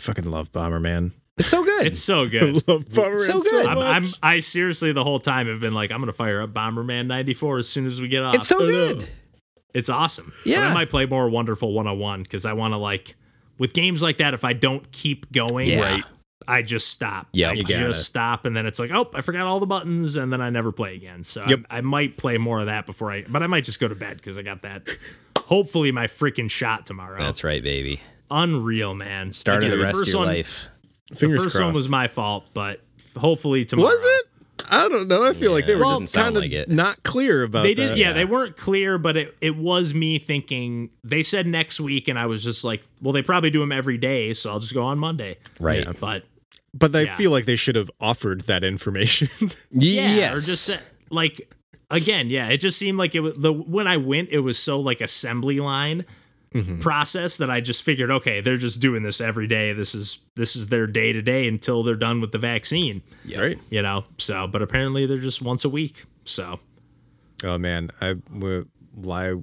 fucking love Bomberman. It's so good. It's so good. love Bomberman So good. I'm, I'm I seriously the whole time have been like I'm gonna fire up Bomberman 94 as soon as we get off. it's so good. It's awesome. But Yeah. I might play more Wonderful 101 because I want to like with games like that. If I don't keep going, Yeah. right, I just stop. Yeah, I You gotta. just stop, and then it's like, oh, I forgot all the buttons, and then I never play again. So Yep. I, I might play more of that before I, but I might just go to bed because I got that. Hopefully, my freaking shot tomorrow. That's right, baby. Unreal, man. Start of Again, the rest of first your one, life. Fingers the first one was my fault, but hopefully tomorrow. Was it? I don't know. I feel like they were it doesn't just kind of like not clear about it. They did, that. yeah, They weren't clear, but it, it was me thinking. They said next week, and I was just like, well, they probably do them every day, so I'll just go on Monday. Right. Yeah. But But I Yeah. feel like they should have offered that information. yeah, Yes. or just say- like again, yeah, it just seemed like it was the when I went, it was so like assembly line process that I just figured, okay, they're just doing this every day. This is this is their day to day until they're done with the vaccine. Right. You know, so but apparently they're just once a week. So Oh man, I will lie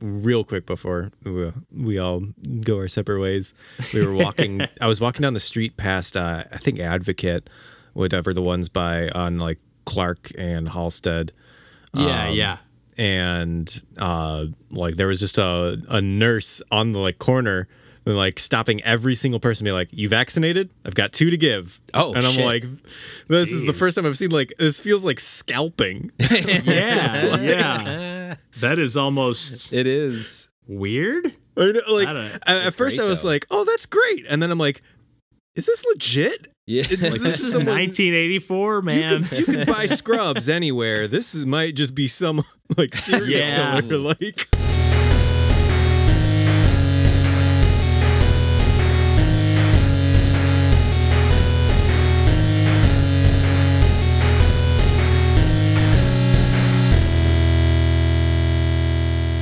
real quick before we, we all go our separate ways. We were walking. I was walking down the street past, uh, I think Advocate, whatever the ones by on like Clark and Halstead, yeah, yeah. And uh, like there was just a a nurse on the like corner. And like stopping every single person, be like, "You vaccinated? I've got two to give." Oh, and I'm shit. like, "This is the first time I've seen like this. Feels like scalping." Yeah, yeah. That is almost It is. weird. I know, like I at, at first great, I was though. like, "Oh, that's great," and then I'm like, "Is this legit? Yeah. It's- Like this is someone- 1984, You man. can, you can buy scrubs anywhere. This is, might just be some like serial Yeah. killer. Like,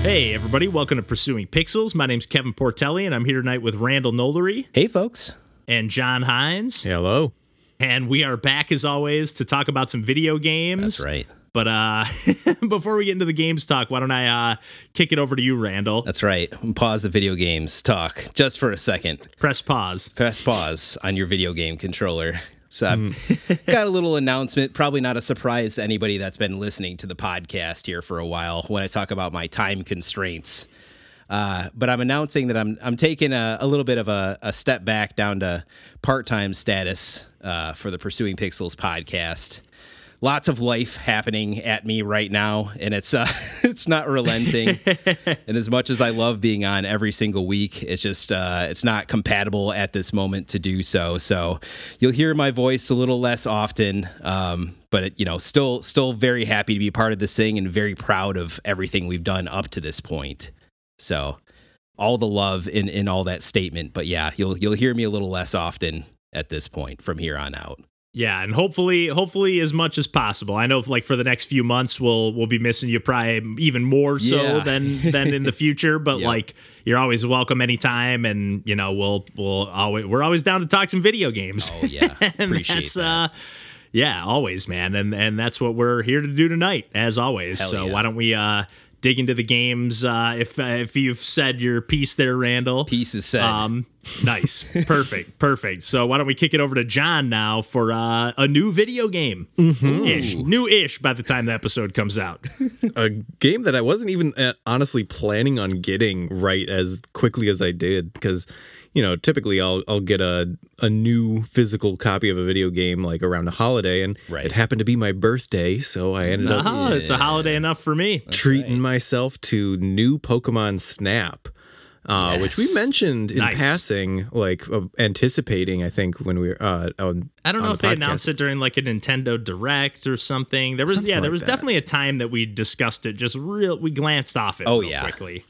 Hey, everybody, welcome to Pursuing Pixels. My name's Kevin Portelli, and I'm here tonight with Randall Nolery hey, folks. And John Hines. hello. And we are back as always to talk about some video games. That's right. But uh, before we get into the games talk, why don't I uh, kick it over to you, Randall? That's right. Pause the video games talk just for a second. Press pause. Press pause on your video game controller. So I've got a little announcement, probably not a surprise to anybody that's been listening to the podcast here for a while when I talk about my time constraints. Uh, but I'm announcing that I'm I'm taking a, a little bit of a, a step back down to part time status uh, for the Pursuing Pixels podcast. Lots of life happening at me right now, and it's uh, it's not relenting. and as much as I love being on every single week, it's just uh, it's not compatible at this moment to do so. So you'll hear my voice a little less often, um, but it, you know, still still very happy to be part of this thing and very proud of everything we've done up to this point. So all the love in in all that statement, but yeah, you'll you'll hear me a little less often at this point from here on out. Yeah, and hopefully, hopefully as much as possible. I know, like for the next few months, we'll we'll be missing you probably even more so Yeah. than than in the future. But Yep. like, you're always welcome anytime, and you know, we'll we'll always we're always down to talk some video games. Oh yeah, appreciate that's that. uh, yeah, always, man, and and that's what we're here to do tonight, as always. Hell so yeah. why don't we uh dig into the games? Uh, if uh, if you've said your piece there, Randall. piece is said. Um, nice, perfect, perfect. So why don't we kick it over to John now for uh, a new video game, ish, new-ish by the time the episode comes out. A game that I wasn't even uh, honestly planning on getting right as quickly as I did because you know typically I'll I'll get a a new physical copy of a video game like around a holiday and Right. it happened to be my birthday so I ended up Oh, it's a holiday enough for me. treating myself to new Pokemon Snap. Uh, Which we mentioned in Nice. passing, like uh, anticipating. I think when we were, uh, on, I don't on know the if they announced it during like a Nintendo Direct or something. There was Something yeah, there like was that. definitely a time that we discussed it. Just real, we glanced off it. Oh, real yeah. quickly.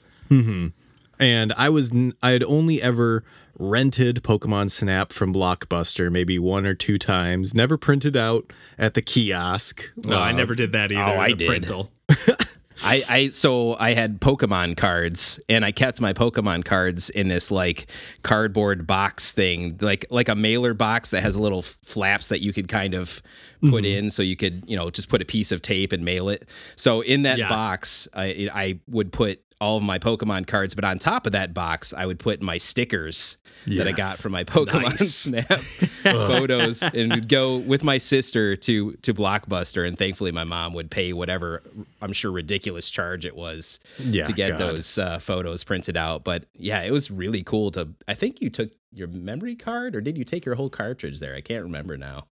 And I was n- I had only ever rented Pokemon Snap from Blockbuster maybe one or two times. Never printed out at the kiosk. No, I never did that either. oh, I the did. Printle. I, I so I had Pokemon cards and I kept my Pokemon cards in this like cardboard box thing, like like a mailer box that has little flaps that you could kind of put mm-hmm. in so you could, you know, just put a piece of tape and mail it. So in that Yeah. box, I I would put all of my Pokemon cards, but on top of that box, I would put my stickers that I got from my Pokemon Nice. Snap photos, and would go with my sister to to Blockbuster, and thankfully my mom would pay whatever I'm sure ridiculous charge it was Yeah, to get God. those uh, photos printed out. But yeah, it was really cool to. I think you took your memory card, or did you take your whole cartridge there? I can't remember now.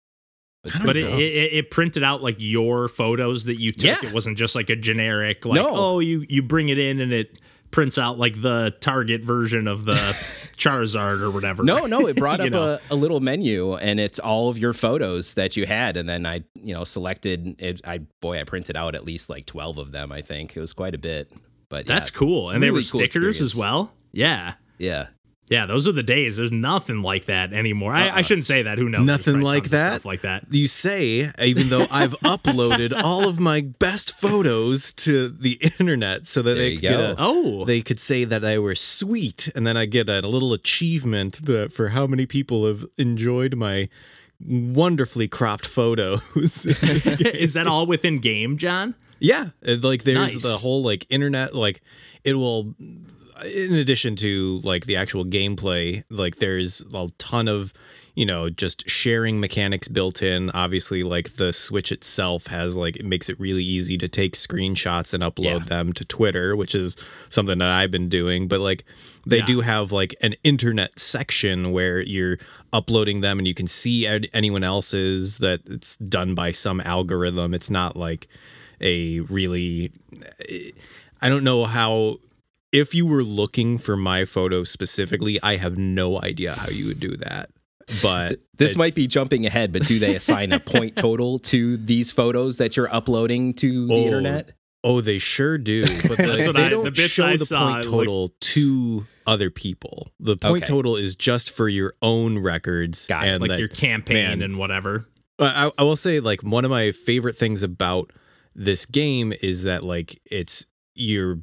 I don't But it, it, it printed out like your photos that you took. Yeah. It wasn't just like a generic like No. oh you you bring it in and it prints out like the Target version of the Charizard or whatever. No, no, it brought up know. a, a little menu and it's all of your photos that you had. And then I, you know, selected it. I, boy, I printed out at least like 12 of them, I think. It was quite a bit. But yeah, That's cool. And they were cool stickers as well. Yeah. Yeah. Yeah, those are the days. There's nothing like that anymore. I, I uh-uh. shouldn't say that. Who knows? Nothing like that. Stuff like that. You say, even though I've uploaded all of my best photos to the internet so that There they could get a, Oh. they could say that I were sweet, and then I get a little achievement that for how many people have enjoyed my wonderfully cropped photos. Is that all within game, John? Yeah, like there's Nice. the whole like internet like it will in addition to like the actual gameplay, like there's a ton of you know just sharing mechanics built in. Obviously, like the Switch itself has like it makes it really easy to take screenshots and upload Yeah. them to Twitter, which is something that I've been doing. But like they Yeah. do have like an internet section where you're uploading them and you can see anyone else's that it's done by some algorithm. It's not like a really I don't know how if you were looking for my photo specifically, I have no idea how you would do that. But This it's- might be jumping ahead, but do they assign a point total to these photos that you're uploading to the Oh, internet? Oh, they sure do. But like, what they I- don't bits show I the saw, point like- total to other people. The point Okay. total is just for your own records. Got and Like that- your campaign man, and whatever. I, I will say like one of my favorite things about this game is that like it's your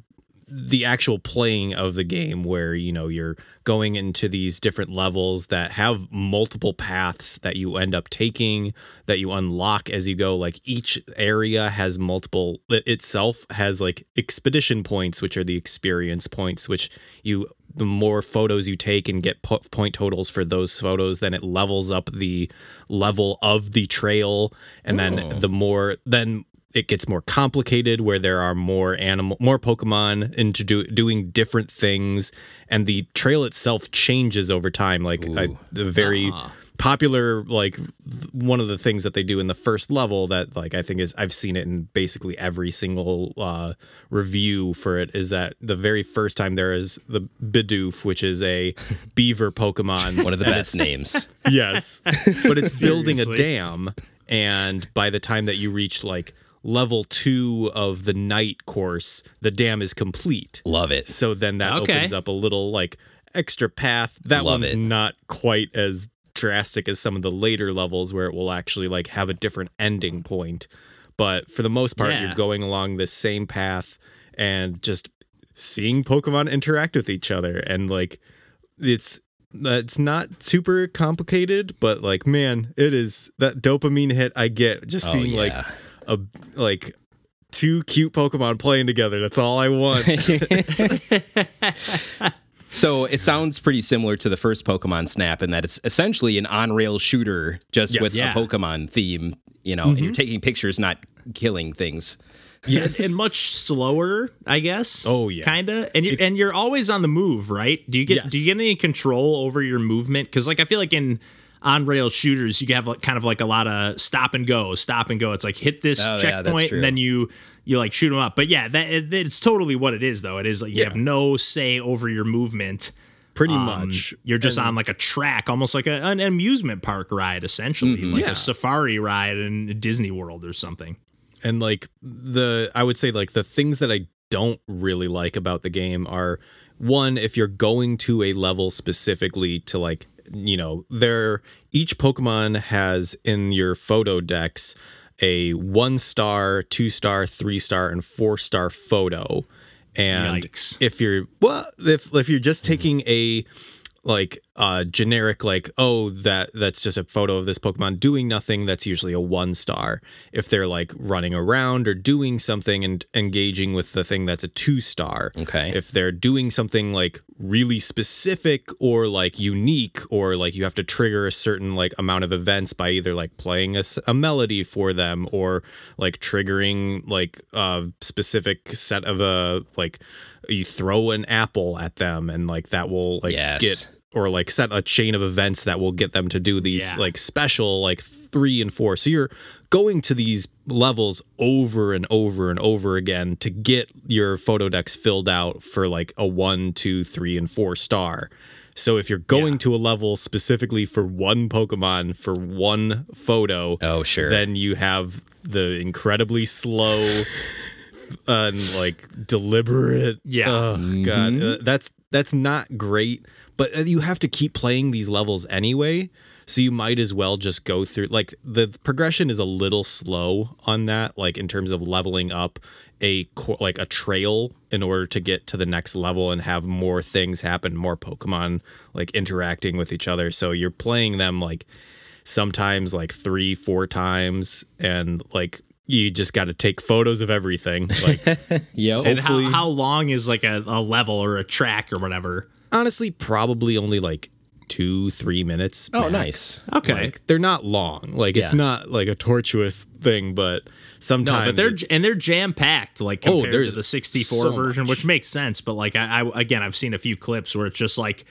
the actual playing of the game where you know you're going into these different levels that have multiple paths that you end up taking that you unlock as you go like each area has multiple itself has like expedition points which are the experience points which you the more photos you take and get po- point totals for those photos then it levels up the level of the trail and then Oh. the more then it gets more complicated where there are more animal more pokemon into do, doing different things and the trail itself changes over time like I, the very popular like one of the things that they do in the first level that like i think is i've seen it in basically every single uh review for it is that the very first time there is the bidoof which is a beaver pokemon One of the best names. Yes. But it's building a dam. And by the time that you reach like level two of the night course, the dam is complete. Love it. So then that Okay. opens up a little like extra path. That Love one's it. not quite as drastic as some of the later levels where it will actually like have a different ending point. But for the most part, Yeah. you're going along this same path and just seeing Pokemon interact with each other. And like it's it's not super complicated, but like man, it is that dopamine hit I get just Oh, seeing like yeah. A like two cute Pokemon playing together. That's all I want. So it sounds pretty similar to the first Pokemon Snap in that it's essentially an on-rail shooter just Yes. with Yeah. a Pokemon theme, you know, and you're mm-hmm. taking pictures, not killing things. yes. and much slower, I guess. Oh, yeah. kinda. And you're and you're always on the move, right? Do you get Yes. do you get any control over your movement? Because like I feel like in on rail shooters, you have like kind of like a lot of stop and go, stop and go. It's like hit this Oh, checkpoint true. and then you you like shoot them up. But yeah, that it, it's totally what it is though. It is like you Yeah. have no say over your movement. Pretty Um, much. You're just on like a track, almost like a, an amusement park ride, essentially, like Yeah. a safari ride in Disney World or something. And like the I would say like the things that I don't really like about the game are one if you're going to a level specifically to like you know there each Pokemon has in your photo decks a one star, two star, three star, and four star photo. And Yikes. if you're well, if if you're just mm-hmm. taking a like uh generic like oh that that's just a photo of this pokemon doing nothing that's usually a one star if they're like running around or doing something and engaging with the thing that's a two star Okay. if they're doing something like really specific or like unique or like you have to trigger a certain like amount of events by either like playing a melody for them or like triggering like a specific set of a like you throw an apple at them and like that will like Yes. get or like set a chain of events that will get them to do these Yeah. like special like three and four. So you're going to these levels over and over and over again to get your photo decks filled out for like a one, two, three, and four star. So if you're going Yeah. to a level specifically for one Pokemon for one photo, Oh, sure. then you have the incredibly slow and like deliberate. Yeah. Oh god, Mm-hmm. uh, that's that's not great. But uh, you have to keep playing these levels anyway, so you might as well just go through. Like the progression is a little slow on that, like in terms of leveling up a like a trail in order to get to the next level and have more things happen, more Pokemon like interacting with each other. So you're playing them like sometimes like three, four times, and like you just got to take photos of everything. Like Yo. and how, how long is like a, a level or a track or whatever? Honestly, probably only like two, three minutes. Oh, max. nice. Okay. Like they're not long. Like it's not like a tortuous thing, but No, sometimes but they're it- and they're jam packed like Oh, compared to there's the 64 so version, much. which makes sense. But like I, I again, I've seen a few clips where it's just like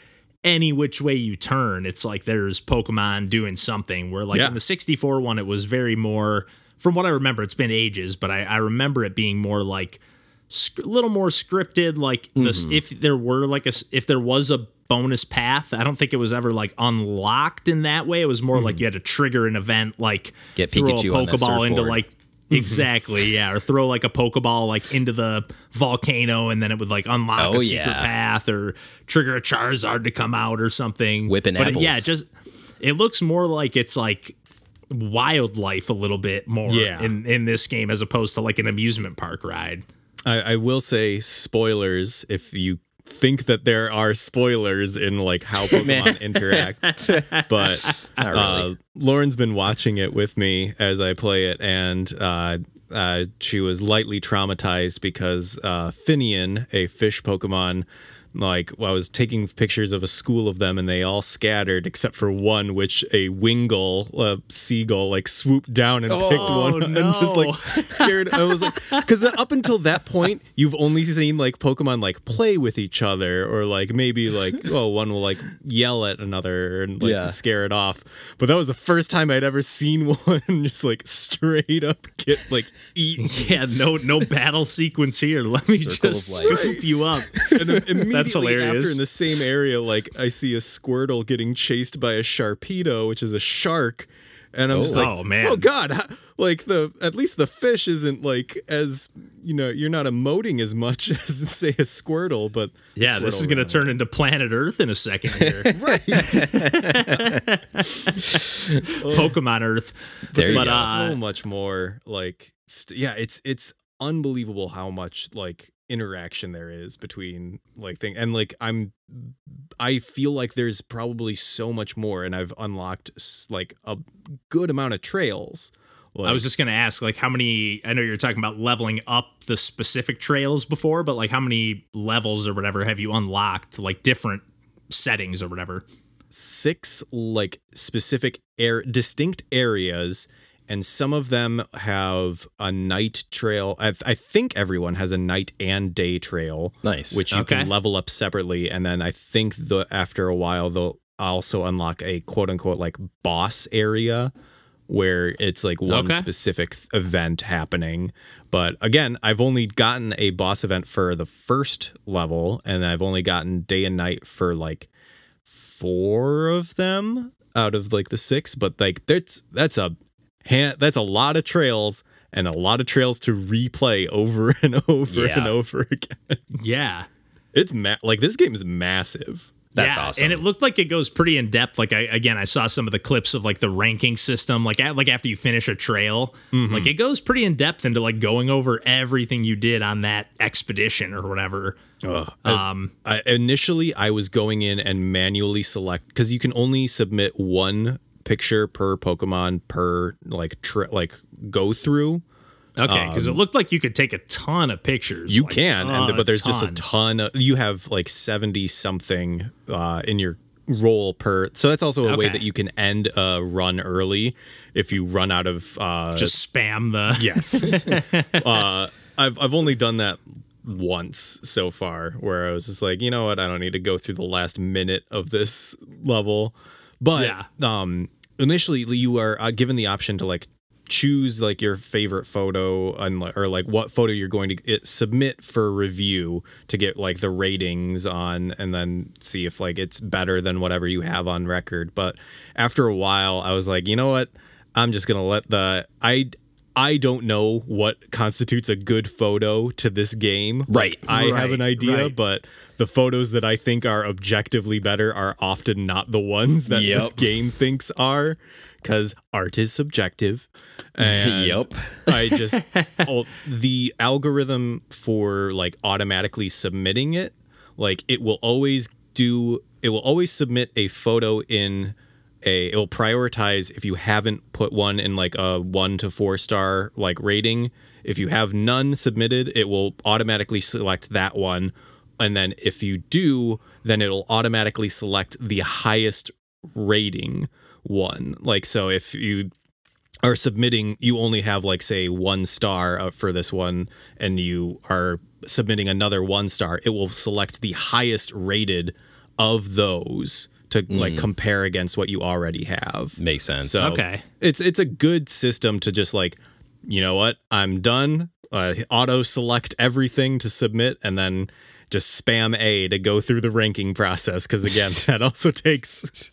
any which way you turn, it's like there's Pokemon doing something. Where like Yeah. in the 64 one, it was very more. From what I remember, it's been ages, but I, I remember it being more like sc- a little more scripted. Like Mm-hmm. if there were like a if there was a bonus path, I don't think it was ever like unlocked in that way. It was more like you had to trigger an event, like Mm-hmm. Get throw Pikachu a Pokeball into like exactly yeah or throw like a pokeball like into the volcano and then it would like unlock Oh, a secret yeah. path or trigger a charizard to come out or something Whipping but yeah it just it looks more like it's like wildlife a little bit more Yeah. in in this game as opposed to like an amusement park ride I, I will say spoilers if you think that there are spoilers in like how Pokemon interact. But really. uh, Lauren's been watching it with me as I play it, and uh, uh, she was lightly traumatized because uh, Finneon, a fish Pokemon, like I was taking pictures of a school of them, and they all scattered except for one, which a Wingull, a seagull, like swooped down and picked oh, one and just like carried. I was like, because up until that point, you've only seen like Pokemon like play with each other, or like maybe like oh one will like yell at another and like Yeah. scare it off. But that was the first time I'd ever seen one just like straight up get like eaten. yeah no no battle sequence here let me Circle just life. scoop you up And immediately That's hilarious. after in the same area, like I see a Squirtle getting chased by a Sharpedo, which is a shark. And I'm just like, Oh, man. oh god, like the at least the fish isn't like as you know you're not emoting as much as say a Squirtle, but yeah this is gonna ran turn into planet earth in a second here right? pokemon earth There you but go. uh so much more like st- yeah it's it's unbelievable how much like interaction there is between like thing and like i'm i feel like there's probably so much more and i've unlocked like a good amount of trails like, I was just gonna ask, like, how many? I know you're talking about leveling up the specific trails before, but like, how many levels or whatever have you unlocked? Like different settings or whatever. six like specific air distinct areas and some of them have a night trail I, I think everyone has a night and day trail Nice. which you Okay. can level up separately and then i think the after a while they'll also unlock a quote unquote like boss area where it's like one Okay. specific th- event happening but again i've only gotten a boss event for the first level and i've only gotten day and night for like four of them out of like the six but like that's that's a hand that's a lot of trails and a lot of trails to replay over and over Yeah. and over again Yeah. it's ma- like this game is massive That's yeah. awesome. And it looked like it goes pretty in depth. Like I again, I saw some of the clips of like the ranking system. Like at, like after you finish a trail, Mm-hmm. like it goes pretty in depth into like going over everything you did on that expedition or whatever. um, I, initially, I was going in and manually select because you can only submit one picture per Pokemon per like tri- like go through. Okay, because it looked like you could take a ton of pictures. Um, You like, can, and but there's just a ton. ton. Of, you have like seventy something uh, in your roll per. So that's also a way that you can end a run early if you run out of. Uh, just spam the. yes, uh, I've I've only done that once so far, where I was just like, you know what, I don't need to go through the last minute of this level. But Yeah. um, initially, you are uh, given the option to like choose like your favorite photo and or like what photo you're going to it, submit for review to get like the ratings on and then see if like it's better than whatever you have on record but after a while i was like you know what i'm just gonna let the i i don't know what constitutes a good photo to this game Right. Like, i have an idea right. but the photos that i think are objectively better are often not the ones that the game thinks are because art is subjective and Yep. I just oh, the algorithm for like automatically submitting it, like it will always do it will always submit a photo in a it will prioritize if you haven't put one in like a 1 to 4 star like rating. If you have none submitted, it will automatically select that one. And then if you do, then it'll automatically select the highest rating one. Like so if you are submitting you only have like say one star uh, for this one and you are submitting another one star it will select the highest rated of those to like compare against what you already have Makes sense. so Okay. it's it's a good system to just like you know what i'm done uh, auto select everything to submit and then just spam a to go through the ranking process because again that also takes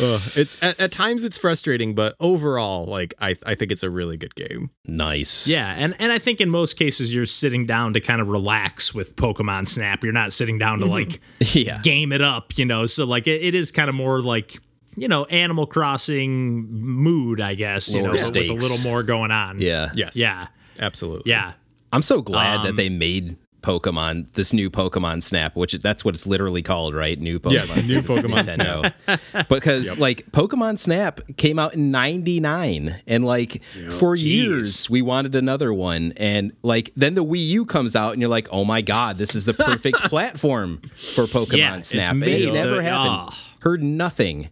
Ugh, it's at, at times it's frustrating but overall like I, I think it's a really good game nice. Yeah, and and I think in most cases you're sitting down to kind of relax with Pokemon Snap. You're not sitting down to like Yeah. game it up, you know. So like it, it is kind of more like you know Animal Crossing mood, I guess. You Lower know, but with a little more going on. Yeah. yes Yeah. absolutely Yeah. I'm so glad Um, that they made Pokemon this new Pokemon Snap, which that's what it's literally called, right? New Pokemon. Yes, new Snap. Pokemon Nintendo. because like Pokemon Snap came out in 99 and like for years we wanted another one and like then the Wii U comes out and you're like, "Oh my god, this is the perfect platform for Pokemon Yeah, it's Snap." And made it never the- happened. ah. Heard nothing.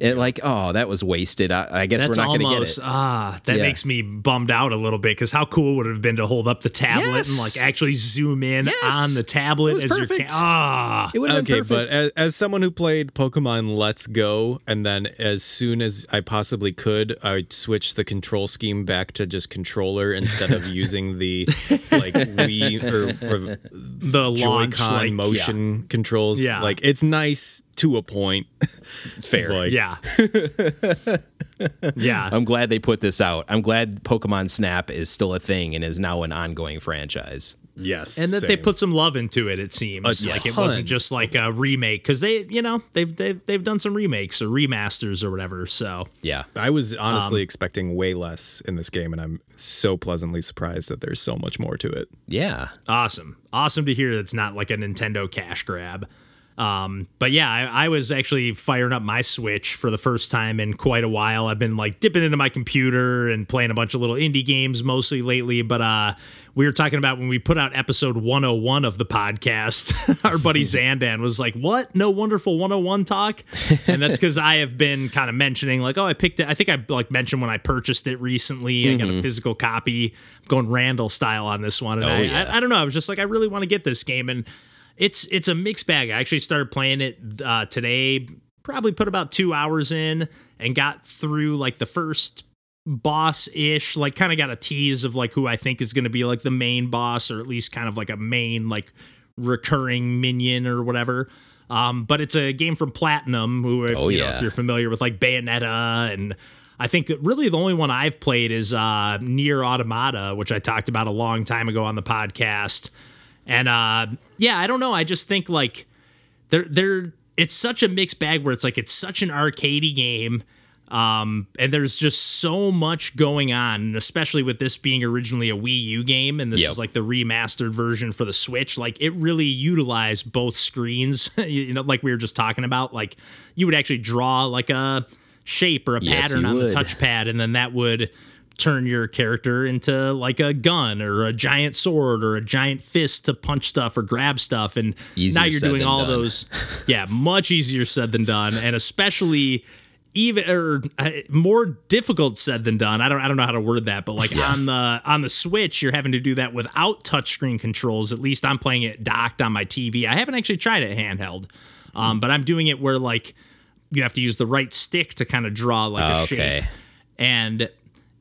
It like, "Oh, that was wasted." I, I guess That's we're not going to get it. ah. That Yeah. makes me bummed out a little bit because how cool would it have been to hold up the tablet Yes. and like actually zoom in Yes. on the tablet It was as your perfect. ca- ah. It would have okay been but perfect. as, as someone who played pokemon let's go and then as soon as i possibly could I switched the control scheme back to just controller instead of using the like wii or, or The Joy-Con like motion controls. Yeah. Like it's nice to a point. Fair. Like yeah. yeah. I'm glad they put this out. I'm glad Pokemon Snap is still a thing and is now an ongoing franchise. yes. and that they put some love into it. It seems A like it wasn't just like a remake because they, you know, they've they've they've done some remakes or remasters or whatever. So Yeah. I was honestly Um, expecting way less in this game, and I'm so pleasantly surprised that there's so much more to it. Yeah. awesome, awesome to hear. That's not like a Nintendo cash grab. Um, but yeah, I, I was actually firing up my Switch for the first time in quite a while. I've been like dipping into my computer and playing a bunch of little indie games mostly lately. But uh, we were talking about when we put out episode 101 of the podcast, our buddy Zandan was like, What? No wonderful 101 talk? And that's because I have been kind of mentioning, like, oh, I picked it. I think I like mentioned when I purchased it recently. I got a physical copy. I'm going Randall style on this one. And I, yeah. I, I don't know. I was just like, I really want to get this game. And it's it's a mixed bag. I actually started playing it uh, today. Probably put about two hours in and got through like the first boss ish. Like kind of got a tease of like who I think is going to be like the main boss, or at least kind of like a main like recurring minion or whatever. Um, but it's a game from Platinum, who if, Oh, you know, yeah. if you're familiar with like Bayonetta and I think really the only one I've played is uh, NieR Automata, which I talked about a long time ago on the podcast. And uh, yeah, I don't know. I just think like they're they're it's such a mixed bag where it's like it's such an arcadey game. Um, and there's just so much going on, and especially with this being originally a Wii U game, and this Yep. is like the remastered version for the Switch. Like it really utilized both screens. you know, like we were just talking about. Like you would actually draw like a shape or a Yes, pattern on would. the touchpad, and then that would turn your character into like a gun or a giant sword or a giant fist to punch stuff or grab stuff and Easier now you're doing all done. those yeah much easier said than done and especially even or uh, more difficult said than done. I don't I don't know how to word that, but like on the on the Switch, you're having to do that without touchscreen controls. At least I'm playing it docked on my TV. I haven't actually tried it handheld, um, but I'm doing it where like you have to use the right stick to kind of draw like a Oh, okay. shape, and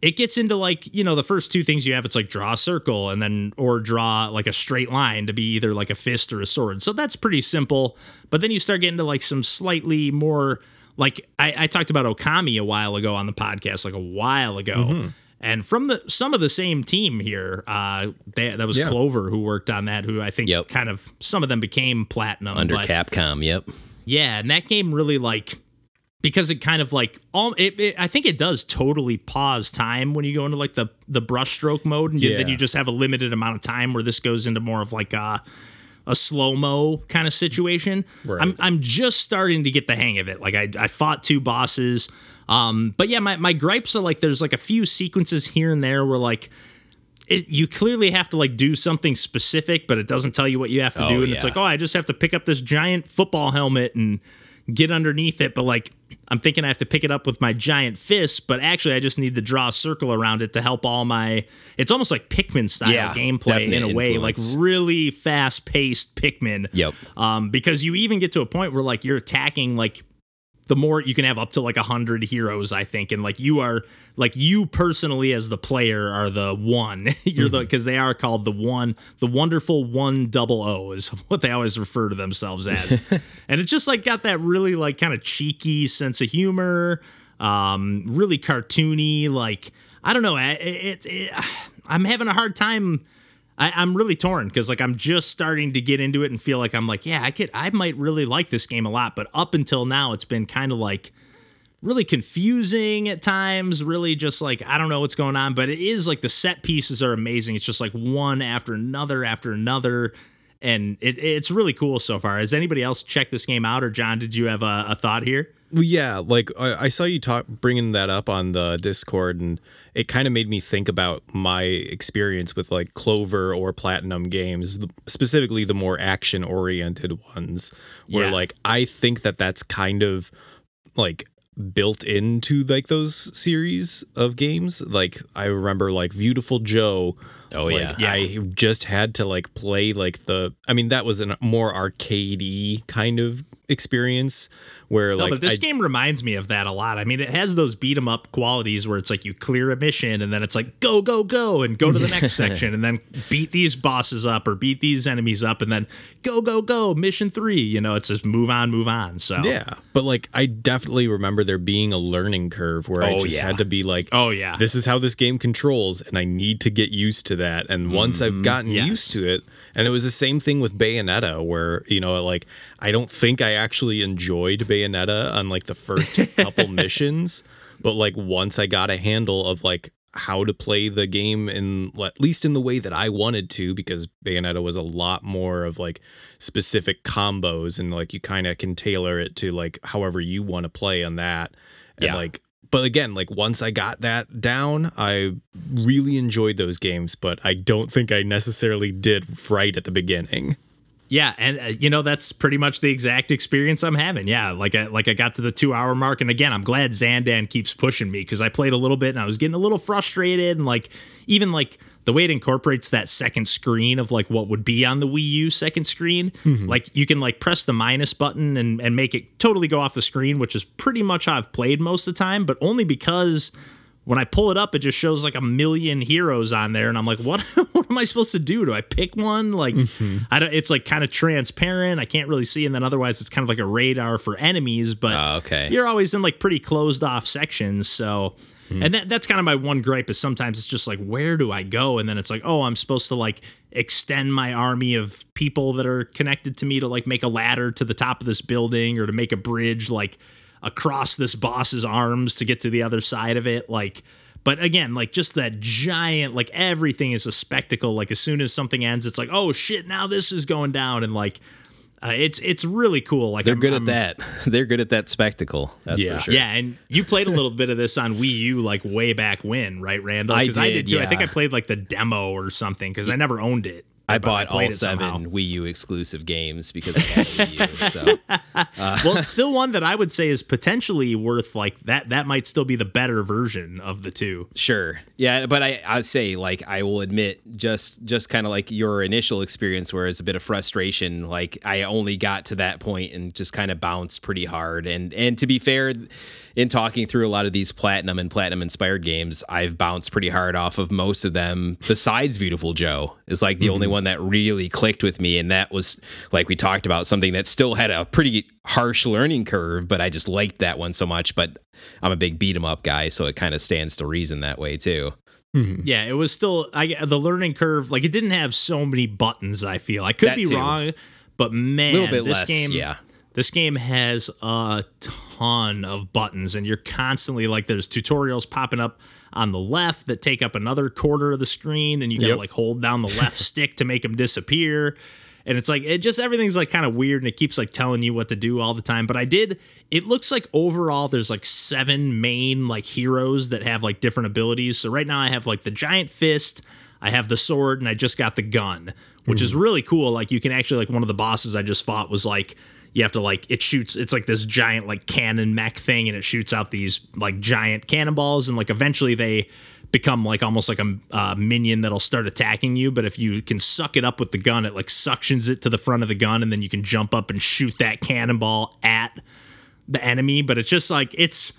it gets into like you know the first two things you have it's like draw a circle and then or draw like a straight line to be either like a fist or a sword so that's pretty simple but then you start getting to like some slightly more like i, I talked about okami a while ago on the podcast like a while ago Mm-hmm. and from the some of the same team here uh they, that was Yeah. clover who worked on that who i think Yep. kind of some of them became platinum Under but- Capcom, yep. yeah, and that game really like because it kind of like all it, it, I think it does totally pause time when you go into like the the brushstroke mode, and you, then you just have a limited amount of time where this goes into more of like a a slow mo kind of situation. Right. I'm I'm just starting to get the hang of it. Like I I fought two bosses. Um, but yeah, my, my gripes are like there's like a few sequences here and there where like it, you clearly have to like do something specific, but it doesn't tell you what you have to Oh, do. And it's like, oh, I just have to pick up this giant football helmet and get underneath it. But like, I'm thinking I have to pick it up with my giant fist, but actually, I just need to draw a circle around it to help all my. It's almost like Pikmin style Yeah, gameplay in a definite way, like really fast paced Pikmin. Yep. Um, because you even get to a point where like you're attacking like the more you can have up to like a hundred heroes, I think, and like you are like you personally as the player are the one. You're the because they are called the one, the wonderful one double O is what they always refer to themselves as, and it's just like got that really like kind of cheeky sense of humor, um, really cartoony. Like I don't know, it, it, it I'm having a hard time. I, I'm really torn because like I'm just starting to get into it and feel like I'm like, yeah, I could, I might really like this game a lot. But up until now, it's been kind of like really confusing at times. Really, just like I don't know what's going on. But it is like the set pieces are amazing. It's just like one after another after another, and it, it's really cool so far. Has anybody else checked this game out? Or John, did you have a, a thought here? Yeah, like I, I saw you talk bringing that up on the Discord, and it kind of made me think about my experience with like Clover or Platinum games, specifically the more action oriented ones, where Yeah. like I think that that's kind of like built into like those series of games. Like I remember like Beautiful Joe. Oh, like, yeah. I just had to like play like the. I mean, that was a more arcadey kind of experience where No, like but this I, game reminds me of that a lot. I mean, it has those beat 'em up qualities where it's like you clear a mission and then it's like go go go and go to the next section and then beat these bosses up or beat these enemies up and then go go go mission three. You know, it's just move on move on. So Yeah, but like I definitely remember there being a learning curve where I Oh, just yeah. had to be like, Oh, yeah. this is how this game controls, and I need to get used to that. And once I've gotten Mm-hmm. Yes. used to it, and it was the same thing with Bayonetta, where you know, like I don't think I actually enjoyed Bayonetta on like the first couple missions, but like once I got a handle of like how to play the game in at least in the way that I wanted to because Bayonetta was a lot more of like specific combos and like you kind of can tailor it to like however you want to play on that and Yeah. like but again like once I got that down I really enjoyed those games but I don't think I necessarily did right at the beginning Yeah, and uh, you know that's pretty much the exact experience I'm having. Yeah, like I like I got to the two hour mark, and again, I'm glad Zandan keeps pushing me because I played a little bit and I was getting a little frustrated, and like even like the way it incorporates that second screen of like what would be on the Wii U second screen, like you can like press the minus button and and make it totally go off the screen, which is pretty much how I've played most of the time, but only because when I pull it up, it just shows like a million heroes on there, and I'm like, what? what am I supposed to do? Do I pick one? Like, mm-hmm. I don't. It's like kind of transparent. I can't really see, and then otherwise, it's kind of like a radar for enemies. But Oh, okay. you're always in like pretty closed off sections, so. Hmm. And that, that's kind of my one gripe is sometimes it's just like where do I go and then it's like oh I'm supposed to like extend my army of people that are connected to me to like make a ladder to the top of this building or to make a bridge like across this boss's arms to get to the other side of it. Like, but again, like just that giant, like everything is a spectacle. Like as soon as something ends, it's like, oh shit, now this is going down, and like uh, it's it's really cool. Like They're I'm- good I'm- at that. They're good at that spectacle. That's Yeah. for sure. Yeah, and you played a little bit of this on Wii U like way back when, right, Randall? I Because I, did, did too. I think I played like the demo or something because I never owned it. I bought all seven somehow. Wii U exclusive games because I had Wii U. So uh, well, it's still one that I would say is potentially worth like that. That might still be the better version of the two. Sure. Yeah, but I I say like I will admit just just kind of like your initial experience where it's a bit of frustration like I only got to that point and just kind of bounced pretty hard and and to be fair in talking through a lot of these platinum and platinum inspired games I've bounced pretty hard off of most of them besides Beautiful Joe is like the only mm-hmm. one that really clicked with me and that was like we talked about something that still had a pretty harsh learning curve but I just liked that one so much but I'm a big beat 'em up guy so it kind of stands to reason that way too. Mm-hmm. Yeah, it was still I the learning curve. Like it didn't have so many buttons. I feel I could That be too. wrong, but man, Little bit this less, game, yeah. This game has a ton of buttons, and you're constantly like there's tutorials popping up on the left that take up another quarter of the screen, and you gotta Yep. like hold down the left stick to make them disappear. And it's like it just everything's like kind of weird and it keeps like telling you what to do all the time. But I did it looks like overall there's like seven main like heroes that have like different abilities. So right now I have like the giant fist, I have the sword, and I just got the gun, which is hmm. really cool. Like you can actually like one of the bosses I just fought was like you have to like it shoots it's like this giant like cannon mech thing and it shoots out these like giant cannonballs and like eventually they become like almost like a uh, minion that'll start attacking you but if you can suck it up with the gun it like suctions it to the front of the gun and then you can jump up and shoot that cannonball at the enemy. But it's just like it's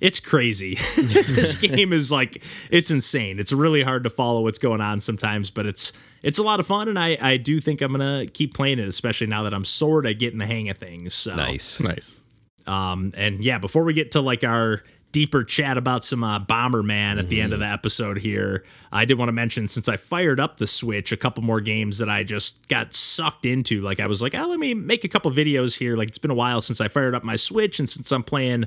it's crazy this game is like it's insane it's really hard to follow what's going on sometimes but it's it's a lot of fun and i i do think i'm gonna keep playing it especially now that i'm sort of getting the hang of things so Nice. Nice. um, and yeah, before we get to like our deeper chat about some uh, Bomberman at the end of the episode here, I did want to mention since I fired up the Switch, a couple more games that I just got sucked into. Like I was like, oh, let me make a couple videos here. Like it's been a while since I fired up my Switch, and since I'm playing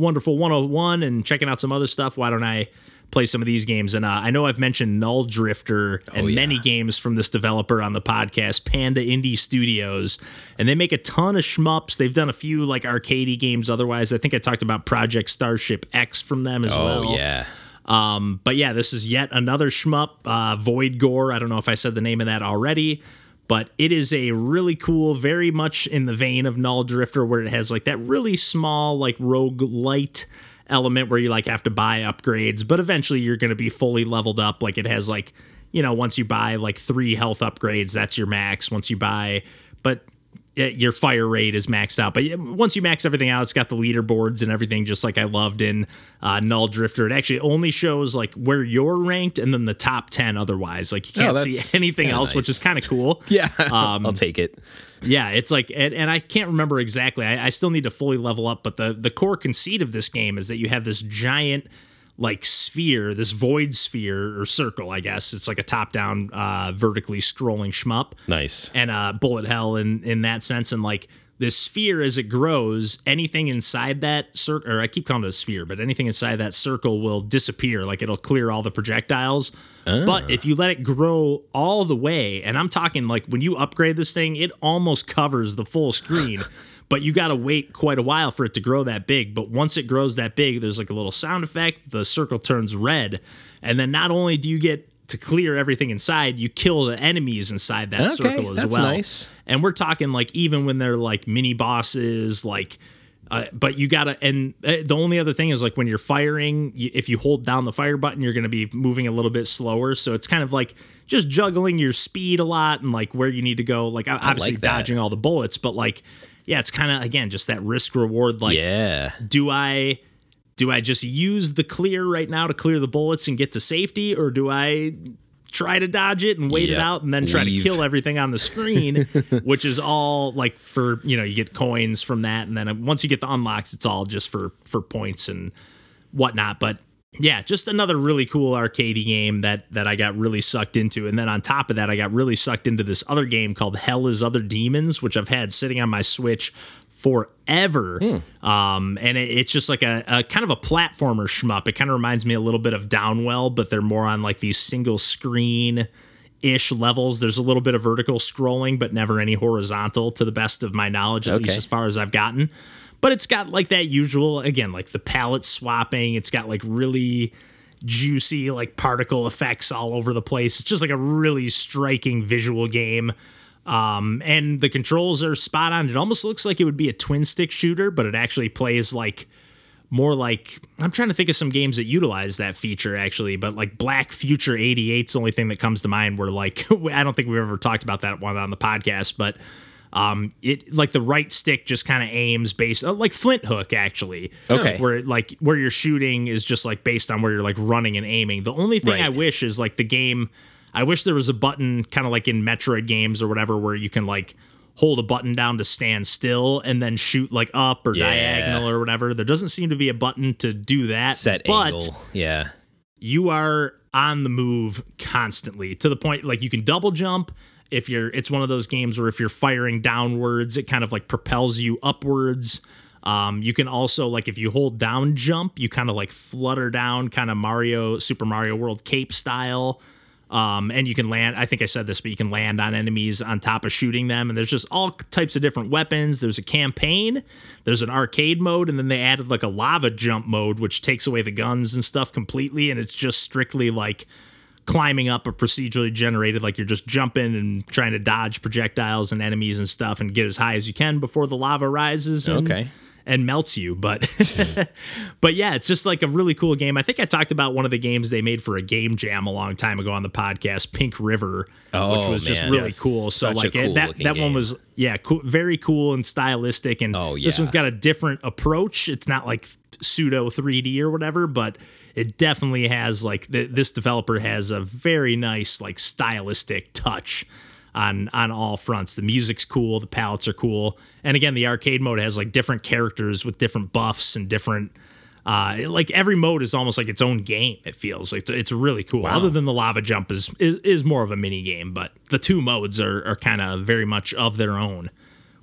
Wonderful 101 and checking out some other stuff, why don't I? Play some of these games, and uh, I know I've mentioned Null Drifter and yeah. many games from this developer on the podcast, Panda Indie Studios, and they make a ton of shmups. They've done a few like arcadey games. Otherwise, I think I talked about Project Starship X from them as Oh well. yeah. Um, but yeah, this is yet another shmup, uh, Void Gore. I don't know if I said the name of that already, but it is a really cool, very much in the vein of Null Drifter, where it has like that really small, like roguelite element where you like have to buy upgrades, but eventually you're going to be fully leveled up. Like it has like, you know, once you buy like three health upgrades, that's your max. Once you buy, but your fire rate is maxed out. But once you max everything out, it's got the leaderboards and everything, just like I loved in uh, Null Drifter. It actually only shows like where you're ranked and then the top 10 otherwise. Like you can't see anything else, which is kind of cool. Yeah. I'll take it. Yeah, it's like, and, and I can't remember exactly. I, I still need to fully level up, but the the core conceit of this game is that you have this giant like sphere, this void sphere or circle, I guess. It's like a top down, uh, vertically scrolling shmup. Nice. and uh, bullet hell in in that sense. And like this sphere as it grows anything inside that circle or i keep calling it a sphere but anything inside that circle will disappear. Like it'll clear all the projectiles. But if you let it grow all the way and i'm talking like when you upgrade this thing it almost covers the full screen but you got to wait quite a while for it to grow that big but once it grows that big there's like a little sound effect the circle turns red and then not only do you get to clear everything inside, you kill the enemies inside that Okay, circle as that's well. nice. And we're talking like even when they're like mini bosses, like. Uh, but you gotta, and uh, the only other thing is like when you're firing, you, if you hold down the fire button, you're gonna be moving a little bit slower. So it's kind of like just juggling your speed a lot and like where you need to go. Like obviously like dodging all the bullets, but like yeah, it's kind of again just that risk reward. Like yeah. do I do I just use the clear right now to clear the bullets and get to safety, or do I try to dodge it and wait it out and then try Leave. to kill everything on the screen, which is all like for you know you get coins from that, and then once you get the unlocks, it's all just for for points and whatnot. But yeah, just another really cool arcadey game that that I got really sucked into. And then on top of that, I got really sucked into this other game called Hell is Other Demons, which I've had sitting on my Switch forever. Um, and it, it's just like a, a kind of a platformer shmup. It kind of reminds me a little bit of Downwell, but they're more on like these single screen ish levels. There's a little bit of vertical scrolling, but never any horizontal to the best of my knowledge, at least as far as I've gotten. But it's got like that usual, again, like the palette swapping. It's got like really juicy like particle effects all over the place. It's just like a really striking visual game. Um, and the controls are spot on. It almost looks like it would be a twin stick shooter, but it actually plays like more like I'm trying to think of some games that utilize that feature actually, but like Black Future 88's the only thing that comes to mind where like I don't think we've ever talked about that one on the podcast, but um it like the right stick just kind of aims based uh, like Flinthook actually. Okay. Where it, like where you're shooting is just like based on where you're like running and aiming. The only thing Right. I wish is like the game I wish there was a button kind of like in Metroid games or whatever where you can like hold a button down to stand still and then shoot like up or Yeah. diagonal or whatever. There doesn't seem to be a button to do that. Set but angle. Yeah. you are on the move constantly to the point like you can double jump if you're it's one of those games where if you're firing downwards it kind of like propels you upwards. Um, you can also like if you hold down jump you kind of like flutter down kind of mario super mario world cape style. Um, and you can land i think i said this but you can land on enemies on top of shooting them and there's just all types of different weapons. There's a campaign there's an arcade mode and then they added like a lava jump mode which takes away the guns and stuff completely and it's just strictly like climbing up a procedurally generated like you're just jumping and trying to dodge projectiles and enemies and stuff and get as high as you can before the lava rises and, Okay. and melts you. But but yeah it's just like a really cool game. I think i talked about one of the games they made for a game jam a long time ago on the podcast pink river oh, which was just really Yes. cool. So like it- cool that looking that one was yeah cool, very cool and stylistic. And Oh, this one's got a different approach. It's not like pseudo 3d or whatever but it definitely has like th- this developer has a very nice like stylistic touch on on all fronts the music's cool the palettes are cool and again the arcade mode has like different characters with different buffs and different uh, like every mode is almost like its own game. It feels like it's, it's really cool. Other than the lava jump is, is is more of a mini game, but the two modes are are kind of very much of their own,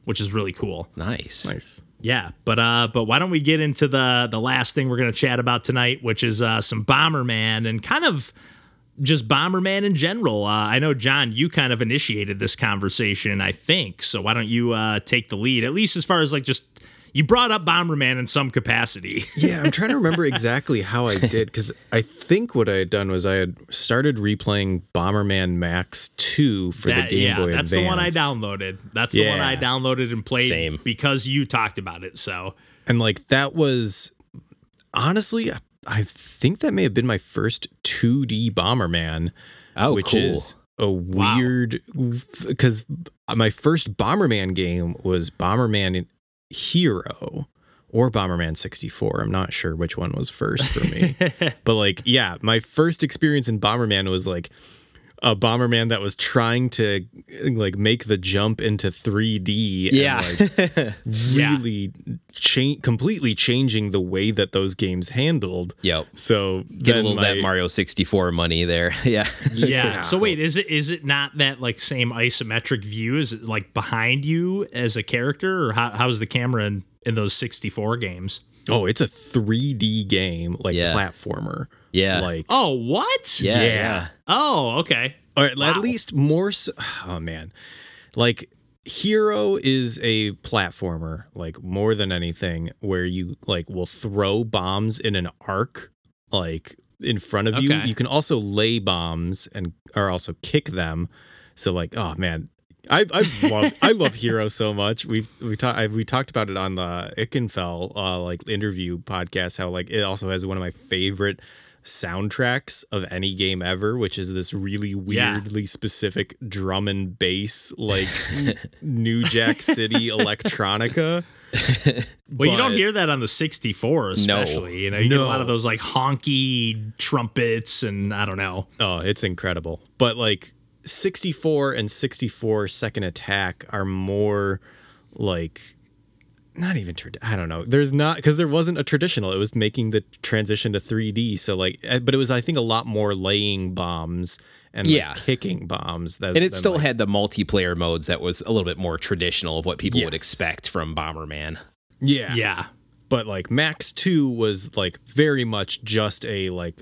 which is really cool. Nice. Nice. Yeah, but uh, but why don't we get into the the last thing we're gonna chat about tonight, which is uh, some Bomberman and kind of just Bomberman in general. Uh, I know John, you kind of initiated this conversation, I think. So why don't you uh, take the lead, at least as far as like just you brought up Bomberman in some capacity. Yeah, I'm trying to remember exactly how I did because I think what I had done was I had started replaying Bomberman Max 2 for That- the Game yeah, Boy that's Advance. the one I downloaded. That's the one I downloaded and played Same. because you talked about it. So And like that was honestly, I think that may have been my first 2D Bomberman, Oh, which cool. is a weird because my first Bomberman game was Bomberman Hero or Bomberman 64. I'm not sure which one was first for me. but like, yeah, my first experience in Bomberman was like a Bomberman that was trying to like make the jump into 3D. Yeah. And, like, Yeah. really change completely changing the way that those games handled. Yep. So Get a then little my, that Mario 64 money there. yeah. yeah. So wait, is it is it not that like same isometric view? Is it like behind you as a character, or how, how's the camera in, in those sixty four games? Oh, it's a 3D game, like Yeah. platformer. Yeah. Like Oh, what? Yeah. Yeah. Oh, okay. or at least more so, oh man. Like Hero is a platformer, like more than anything, where you like will throw bombs in an arc, like in front of you. Okay. You can also lay bombs and or also kick them. So like, oh man, I I love I love Hero so much. We've we talked we talked about it on the Ikenfell uh, like interview podcast. How like it also has one of my favorite soundtracks of any game ever, which is this really Yeah. weirdly specific drum and bass like New Jack City electronica. Well, you don't hear that on the 64, especially. You know, you get a lot of those like honky trumpets and I don't know. Oh, it's incredible. But like 64 and 64 second attack are more like not even trad- I don't know. There's not because there wasn't a traditional. It was making the transition to 3D. So like, eh, but it was I think a lot more laying bombs and like, Yeah. kicking bombs. That, And it than, still like- had the multiplayer modes that was a little bit more traditional of what people would expect from Bomberman. yeah, Yeah. But like Max 2 was like very much just a like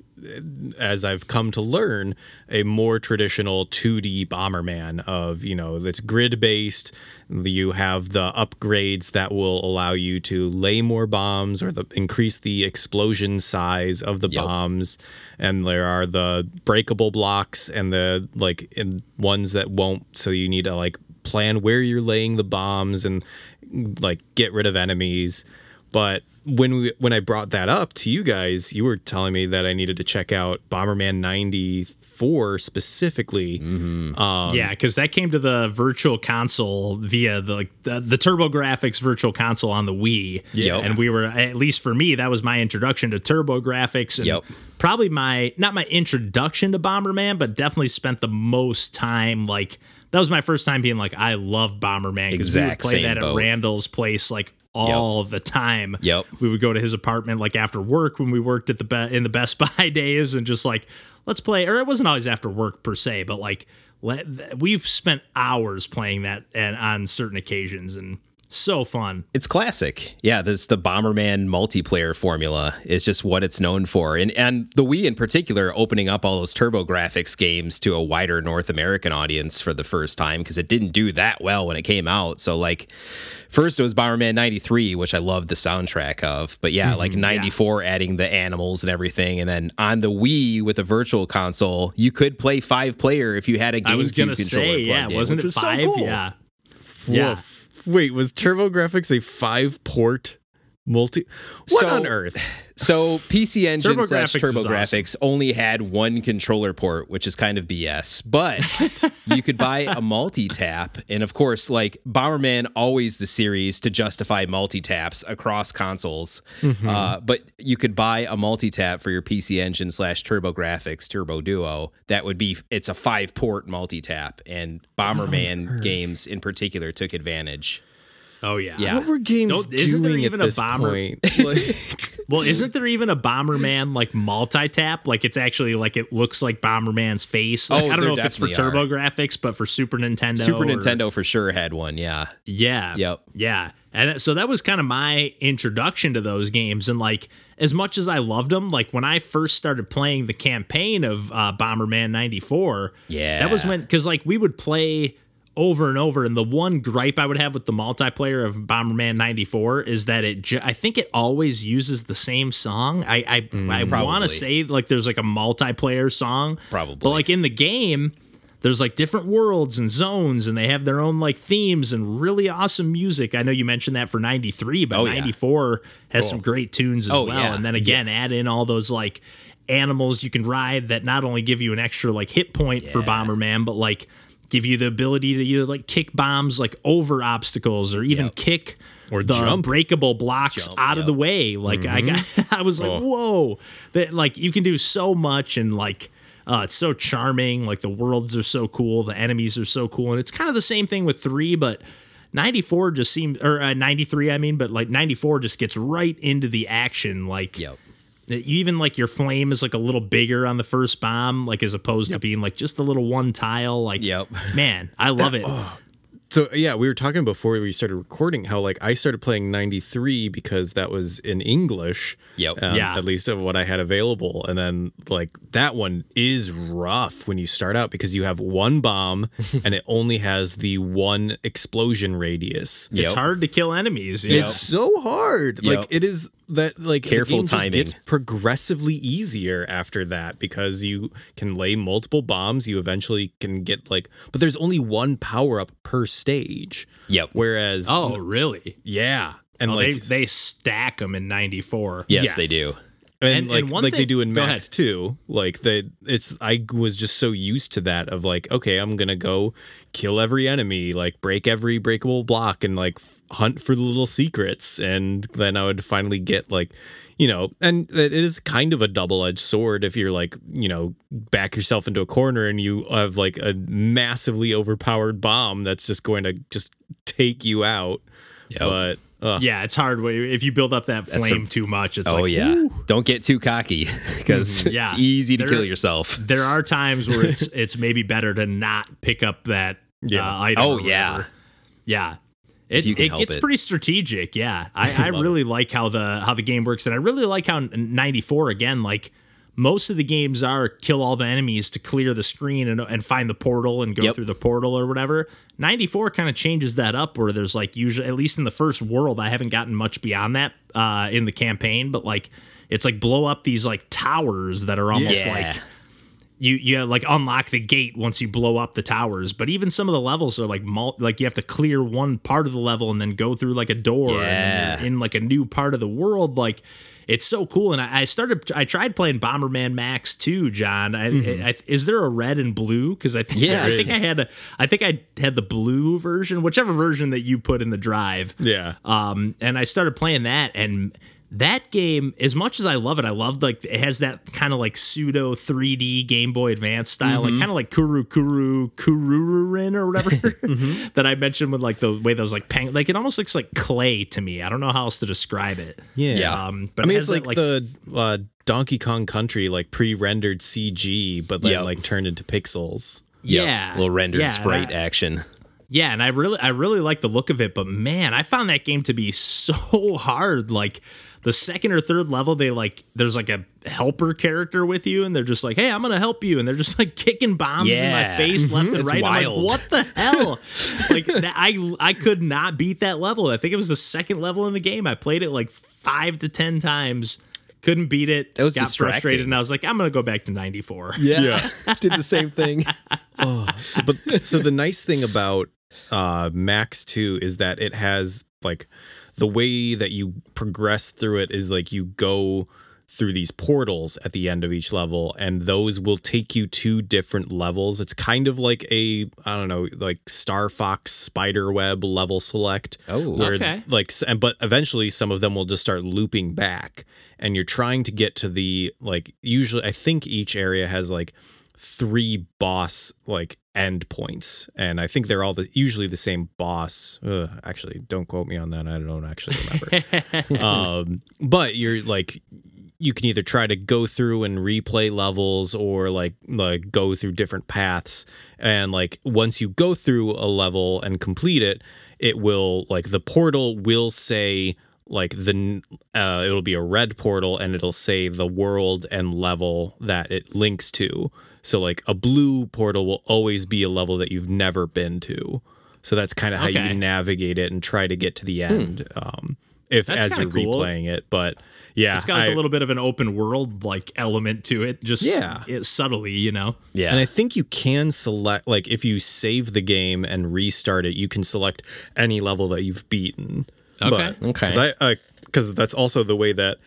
as I've come to learn a more traditional 2D Bomberman of you know that's grid based you have the upgrades that will allow you to lay more bombs or the increase the explosion size of the Yep. bombs. And there are the breakable blocks and the like ones that won't so you need to like plan where you're laying the bombs and like get rid of enemies but when we when I brought that up to you guys, you were telling me that I needed to check out Bomberman 94 specifically. Um, yeah, because that came to the virtual console via the like the, the TurboGrafx virtual console on the Wii. Yep. and we were at least for me that was my introduction to TurboGrafx and Yep. probably my not my introduction to Bomberman, but definitely spent the most time like that was my first time being like I love Bomberman because we would play that at boat. Randall's place like all the time. Yep. We would go to his apartment like after work when we worked at the be- in the Best Buy days and just like let's play or it wasn't always after work per se, but like let, we've spent hours playing that and on certain occasions and so fun. It's classic. Yeah, this the Bomberman multiplayer formula is just what it's known for. And and the Wii in particular opening up all those TurboGrafx games to a wider North American audience for the first time because it didn't do that well when it came out. So like first it was Bomberman 93, which I loved the soundtrack of. But yeah, like mm-hmm. 94 adding the animals and everything and then on the Wii with the virtual console, you could play 5 player if you had a GameCube I was gonna controller say, yeah, plugged in, wasn't which it was so five? cool. Yeah. Yeah. Wait, was TurboGrafx a five port multi? What So- on earth? So PC Engine TurboGrafx slash TurboGrafx only had one controller port, which is kind of BS. But you could buy a multi-tap, and of course, like Bomberman, always the series to justify multi-taps across consoles. Uh, but you could buy a multi-tap for your PC Engine slash TurboGrafx Turbo Duo. That would be it's a five-port multi-tap, and Bomberman games in particular took advantage. Oh yeah. Yeah. What were games Don't- isn't there doing even at a this bomber- point? Like, Well, isn't there even a Bomberman like multi-tap? Like it's actually like it looks like Bomberman's face. Like, Oh, I don't know if it's for definitely TurboGrafx, but for Super Nintendo. Super or- Nintendo for sure had one. Yeah. Yeah. Yep. Yeah. And so that was kind of my introduction to those games. And like, as much as I loved them, like when I first started playing the campaign of uh, Bomberman 94, Yeah. that was when, because like we would play over and over. And the one gripe I would have with the multiplayer of Bomberman 94 is that it, ju- I think it always uses the same song. I, I, mm, I want to say like there's like a multiplayer song. Probably. But like in the game, there's like different worlds and zones and they have their own like themes and really awesome music. I know you mentioned that for 93, but Oh, yeah. 94 has some great tunes as Oh, well. yeah. And then again, Yes. add in all those like animals you can ride that not only give you an extra like hit point for Bomberman, but like give you the ability to either like kick bombs like over obstacles or even Yep. kick Or the jump. breakable blocks Jump, out of the way. Like I got, I was like, whoa, that like you can do so much and like. Uh, it's so charming. Like the worlds are so cool. The enemies are so cool. And it's kind of the same thing with three, but 94 just seemed, or uh, 93, I mean, but like 94 just gets right into the action. Like, Yep. You even like your flame is like a little bigger on the first bomb, like as opposed to being like just a little one tile. Like, Yep. man, I love it. So yeah, we were talking before we started recording how like I started playing 93 because that was in English. Yep. um, Yeah. At least of what I had available. And then like that one is rough when you start out because you have one bomb and it only has the one explosion radius. It's hard to kill enemies. you know? It's so hard. Yep. Like it is that like the Careful game just timing. gets progressively easier after that because you can lay multiple bombs. You eventually can get like, but there's only one power up per stage. Yep. Whereas, oh, really? yeah, and Oh, like they, they stack them in 94. Yes, they do. And, And- like and one like they do in go Max ahead. too. Like they it's I was just so used to that of like, okay, I'm gonna go kill every enemy, like break every breakable block and like f- hunt for the little secrets and then I would finally get like you know, and it is kind of a double-edged sword if you're like, you know, back yourself into a corner and you have like a massively overpowered bomb that's just going to just take you out. Yep. But yeah, it's hard when- if you build up that flame some- too much. It's Oh like, yeah. ooh. Don't get too cocky because Yeah. it's easy to There- kill yourself. There are times where it's it's maybe better to not pick up that Yeah. uh, item. Oh yeah. yeah. It's, it gets it. pretty strategic. Yeah, I, I really like how the how the game works, and I really like how 94 again, like most of the games are kill all the enemies to clear the screen and, and find the portal and go Yep. through the portal or whatever. 94 kind of changes that up where there's like usually at least in the first world, I haven't gotten much beyond that uh, in the campaign, but like it's like blow up these like towers that are almost Yeah. like you you like unlock the gate once you blow up the towers. But even some of the levels are like mul- like you have to clear one part of the level and then go through like a door Yeah. in like a new part of the world. Like it's so cool. And I, I started I tried playing Bomberman Max too, John. I, I, is there a red and blue? Because I think Yeah, I think I had a I think I had the blue version, whichever version that you put in the drive. Yeah. Um, and I started playing that, and that game, as much as I love it, I love like it has that kind of like pseudo 3D Game Boy Advance style, like kind of like Kuru Kuru Kururin or whatever that I mentioned with like the way those like peng, like it almost looks like clay to me. I don't know how else to describe it. Yeah. Yeah. Um, but I mean, it it's has like, that, the uh, Donkey Kong Country, like pre-rendered CG, but then Yep. like turned into pixels. Yep. yeah, Little rendered yeah, sprite that- action. Yeah, and I really I really like the look of it, but man, I found that game to be so hard. Like the second or third level, they like there's like a helper character with you, and they're just like, "Hey, I'm gonna help you," and they're just like kicking bombs in my Yeah. face left and It's right. I'm like, "What the hell?" like that, I I could not beat that level. I think it was the second level in the game. I played it like five to ten times. Couldn't beat it. That was got frustrated, and I was like, "I'm gonna go back to '94." Yeah. yeah. Did the same thing. But so the nice thing about uh, Max 2 is that it has like the way that you progress through it is like you go through these portals at the end of each level and those will take you to different levels. It's kind of like a I don't know, like Star Fox spider web level select. Oh. where Okay. like and but eventually some of them will just start looping back and you're trying to get to the like usually I think each area has like three boss like end points and I think they're all the usually the same boss. Ugh, actually, don't quote me on that. I don't actually remember. um, but you're like you can either try to go through and replay levels or like like go through different paths and like once you go through a level and complete it it will like the portal will say like the uh, it'll be a red portal and it'll say the world and level that it links to so like a blue portal will always be a level that you've never been to so that's kind of how Okay. you navigate it and try to get to the end um if That's as you're cool. replaying it but yeah It's got like I- a little bit of an open world like element to it, just Yeah. it, subtly, you know. Yeah. And I think you can select, like, if you save the game and restart it, you can select any level that you've beaten. Okay. But, Okay. Because because that's also the way that,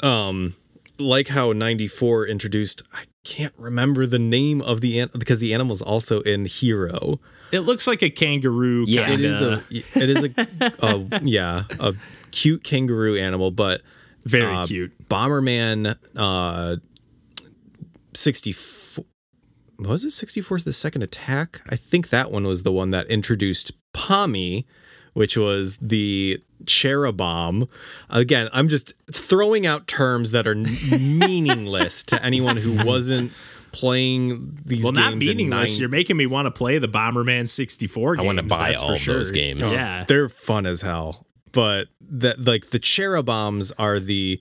um, like how '94 introduced, I can't remember the name of the an- because the animal's also in Hero. It looks like a kangaroo. Yeah. kinda. It is a, it is a, a yeah, a cute kangaroo animal, but very uh, cute. Bomberman uh 64 was it 64 the second attack? I think that one was the one that introduced Pommy, which was the Charabom. Again, I'm just throwing out terms that are meaningless to anyone who wasn't playing these Well, games not meaningless. in You're making me want to play the Bomberman 64 games. I wanna buy that's all for of sure. those games. Yeah. they're fun as hell. But that like the Charaboms are the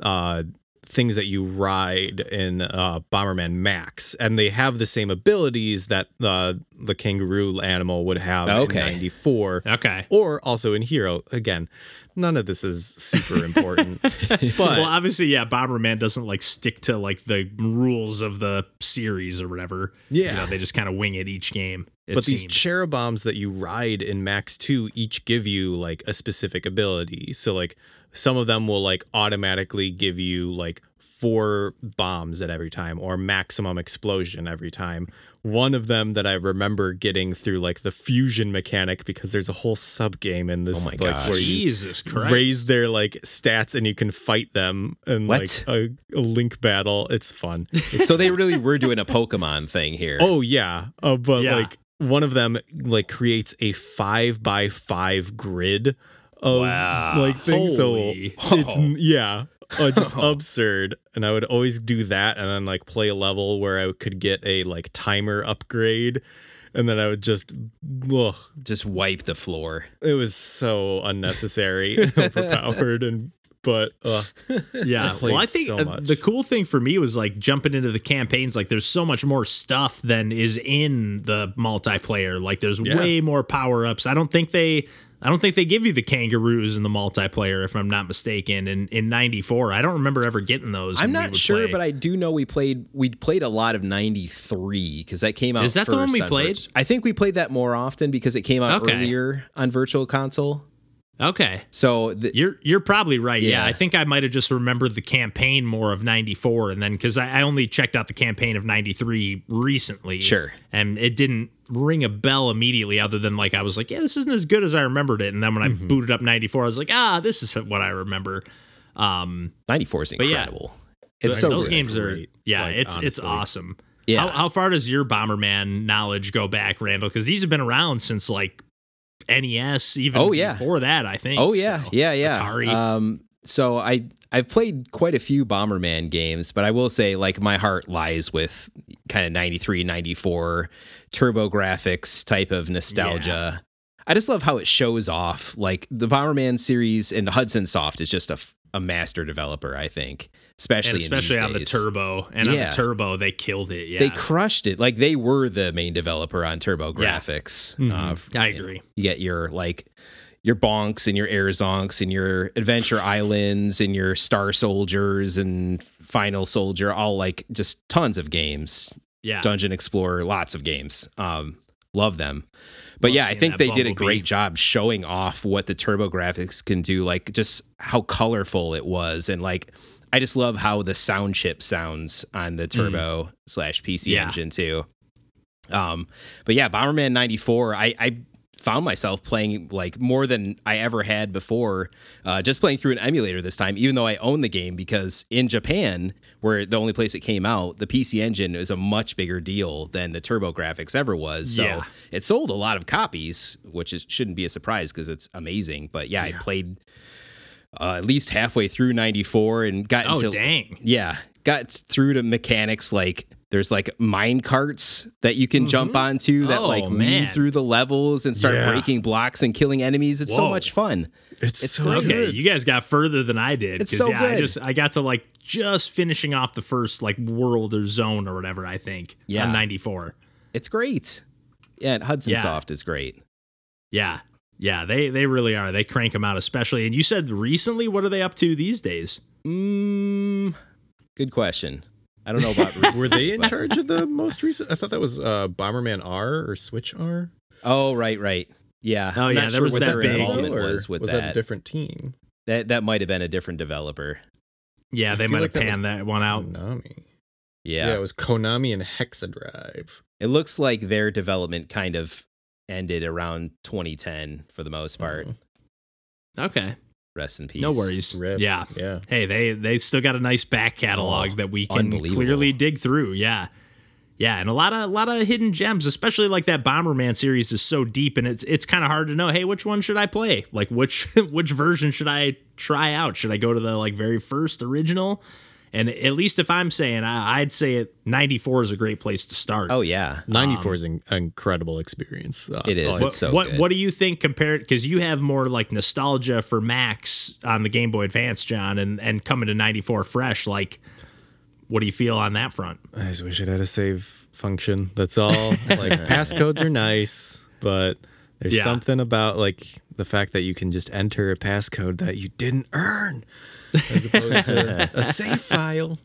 uh things that you ride in uh Bomberman Max and they have the same abilities that uh, the kangaroo animal would have Okay. in 94 Okay. or also in Hero again none of this is super important but Well, obviously, yeah, Bomberman doesn't like stick to like the rules of the series or whatever. Yeah. You know, they just kind of wing it each game. It but these seems. Charaboms that you ride in max 2 each give you like a specific ability so like some of them will like automatically give you like four bombs at every time or maximum explosion every time one of them that i remember getting through like the fusion mechanic because there's a whole sub game in this Oh my like gosh. where you Jesus Christ. raise their like stats and you can fight them in What? like a, a link battle it's fun so they really were doing a Pokemon thing here. Oh yeah, uh, but Yeah. like one of them like creates a five by five grid of Wow. like things. Holy. So it's yeah, uh, just absurd. And I would always do that, and then like play a level where I could get a like timer upgrade, and then I would just, ugh, Just wipe the floor. it was so unnecessary, overpowered, and but uh, Yeah. played well, I think so uh, the cool thing for me was like jumping into the campaigns. Like, there's so much more stuff than is in the multiplayer. Like, there's Yeah. way more power ups. I don't think they. I don't think they give you the kangaroos in the multiplayer, if I'm not mistaken. In in '94, I don't remember ever getting those. I'm not sure, play. but I do know we played we played a lot of '93 because that came out. Is that the one we played? Virtu- I think we played that more often because it came out Okay. earlier on Virtual Console. Okay. So the, You're you're probably right. Yeah, Yeah. I think I might have just remembered the campaign more of '94, and then because I, I only checked out the campaign of '93 recently, Sure. and it didn't ring a bell immediately. Other than like I was like, yeah, this isn't as good as I remembered it, and then when I Mm-hmm. booted up '94, I was like, ah, this is what I remember. Um, '94 is yeah. incredible. It's so those good. games are yeah, like, it's it's awesome. Yeah. How, how far does your Bomberman knowledge go back, Randall? Because these have been around since like NES, even Oh, yeah. before that. I think. Oh yeah, So, yeah, yeah. Atari. Um, so I I've played quite a few Bomberman games, but I will say like my heart lies with kind of 93, 94 TurboGrafx type of nostalgia. I just love how it shows off. Like the Bomberman series and Hudson Soft is just a, a master developer, I think, especially and especially on the turbo. And on the turbo they killed it yeah. They crushed it. Like they were the main developer on Turbo Yeah. Graphics. Mhm. Uh, f- i you know, agree. you get your like your bonks and your air zonks and your adventure islands and your star soldiers and final soldier all like just tons of games. Yeah. Dungeon explorer lots of games. Um love them. But Love yeah i think they did a great job showing off what the TurboGrafx can do like just how colorful it was and like i just love how the sound chip sounds on the turbo slash pc Mm. Yeah. engine too um, but yeah, Bomberman '94. I, I found myself playing like more than I ever had before. Uh, just playing through an emulator this time, even though I own the game, because in Japan, where the only place it came out, the PC Engine is a much bigger deal than the TurboGrafx ever was. So Yeah. it sold a lot of copies, which is, shouldn't be a surprise because it's amazing. But yeah, I played uh, at least halfway through '94 and got oh into dang yeah, got through to mechanics like there's like mine carts that you can jump onto that Oh, like weave through the levels and start Yeah. breaking blocks and killing enemies. It's so much fun. it's, It's so great. okay you guys got further than i did It's because so yeah i good. just i got to like just finishing off the first like world or zone or whatever i think Yeah. on 94 It's great. Yeah, and Hudson Yeah. Soft is great. yeah yeah they they really are they crank them out especially and you said recently what are they up to these days Mm, good question. I don't know about Were they in charge of the most recent? I thought that was uh, Bomberman R or Switch R. Oh, right, right. Yeah. Oh, I'm yeah, not there sure was what that big- Or was with was that. that a different team? that that might have been a different developer. yeah I they might like have that panned that one out Konami. Yeah. Yeah. it was Konami and Hexadrive. It looks like their development kind of ended around 2010 for the most part. Mhm. okay Rest in peace. no worries Rip. yeah Yeah. hey they they still got a nice back catalog Oh, that we can clearly dig through yeah yeah and a lot of a lot of hidden gems especially like that bomberman series is so deep and it's it's kind of hard to know hey which one should i play like which which version should i try out should i go to the like very first original and at least if i'm saying I, i'd say it 94 is a great place to start Oh yeah. 94 is an incredible experience. Uh, It is. oh, what, It's so what, good. what do you think compared because you have more like nostalgia for Max on the Game Boy Advance, John, and and coming to 94 fresh, like what do you feel on that front? I just wish it had a save function. That's all. like passcodes are nice, but there's Yeah. something about like the fact that you can just enter a passcode that you didn't earn, as opposed to a save file.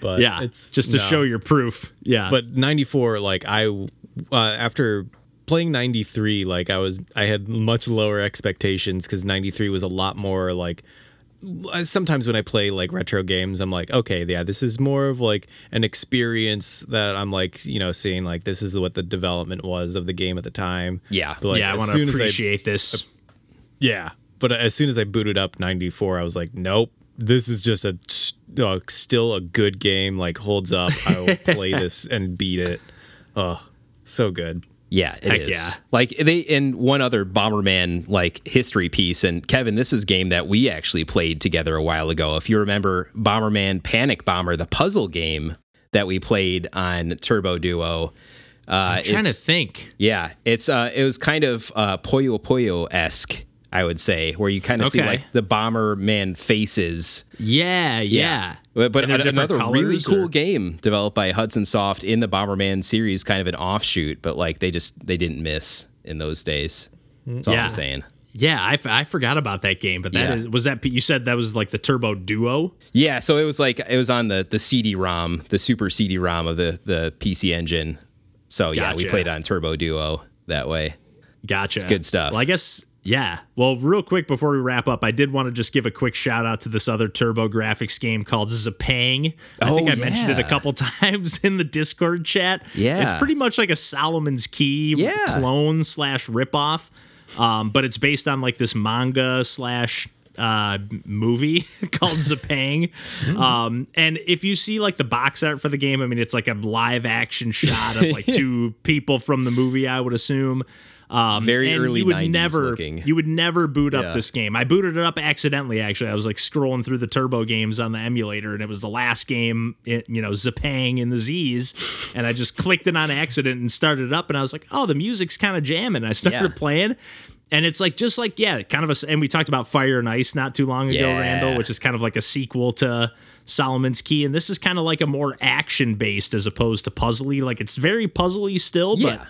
But Yeah, it's just to no. show your proof. Yeah, But 94, like I, uh, after playing 93, like I was, I had much lower expectations because 93 was a lot more like. Uh, Sometimes when I play like retro games, I'm like, okay, yeah, this is more of like an experience that I'm like, you know, seeing like this is what the development was of the game at the time. Yeah. But, like, yeah, I want to soon as appreciate this. yeah, but as soon as I booted up 94, I was like, nope, this is just a uh, still a good game. Like holds up. I will play this and beat it. Oh, so good. Yeah, it is. Heck yeah. Like they in one other Bomberman like history piece, and Kevin, this is a game that we actually played together a while ago. If you remember Bomberman Panic Bomber, the puzzle game that we played on Turbo Duo. Uh, I'm trying to think. yeah, it's uh, it was kind of uh, Puyo Puyo esque, I would say, where you kind of see like the Bomberman faces. Yeah, yeah. But, but And they're an- different another really cool or- game developed by Hudson Soft in the Bomberman series, kind of an offshoot, but like they just they didn't miss in those days. That's all Yeah. I'm saying. Yeah, I, f- I forgot about that game, but that Yeah. is was that you said that was like the Turbo Duo? Yeah, so it was like it was on the the CD-ROM, the super CD-ROM of the the PC Engine. So yeah, we played on Turbo Duo that way. Gotcha. good stuff. Well, I guess yeah. Well, real quick before we wrap up, I did want to just give a quick shout out to this other TurboGrafx game called Zapang. I think Oh, I mentioned it a couple times in the Discord chat. Yeah. it's pretty much like a Solomon's Key Yeah. clone slash ripoff, um, but it's based on like this manga slash uh movie called Zapang um and if you see like the box art for the game i mean it's like a live action shot of like two people from the movie i would assume um Very and early you would 90s never looking. you would never boot up this game i booted it up accidentally actually i was like scrolling through the turbo games on the emulator and it was the last game it, you know zapang in the z's and i just clicked it on accident and started it up and i was like oh the music's kind of jamming i started Yeah. playing and it's like just like yeah, kind of a. And we talked about Fire and Ice not too long ago, Yeah. Randall, which is kind of like a sequel to Solomon's Key, and this is kind of like a more action based as opposed to puzzly. Like it's very puzzly still, Yeah. but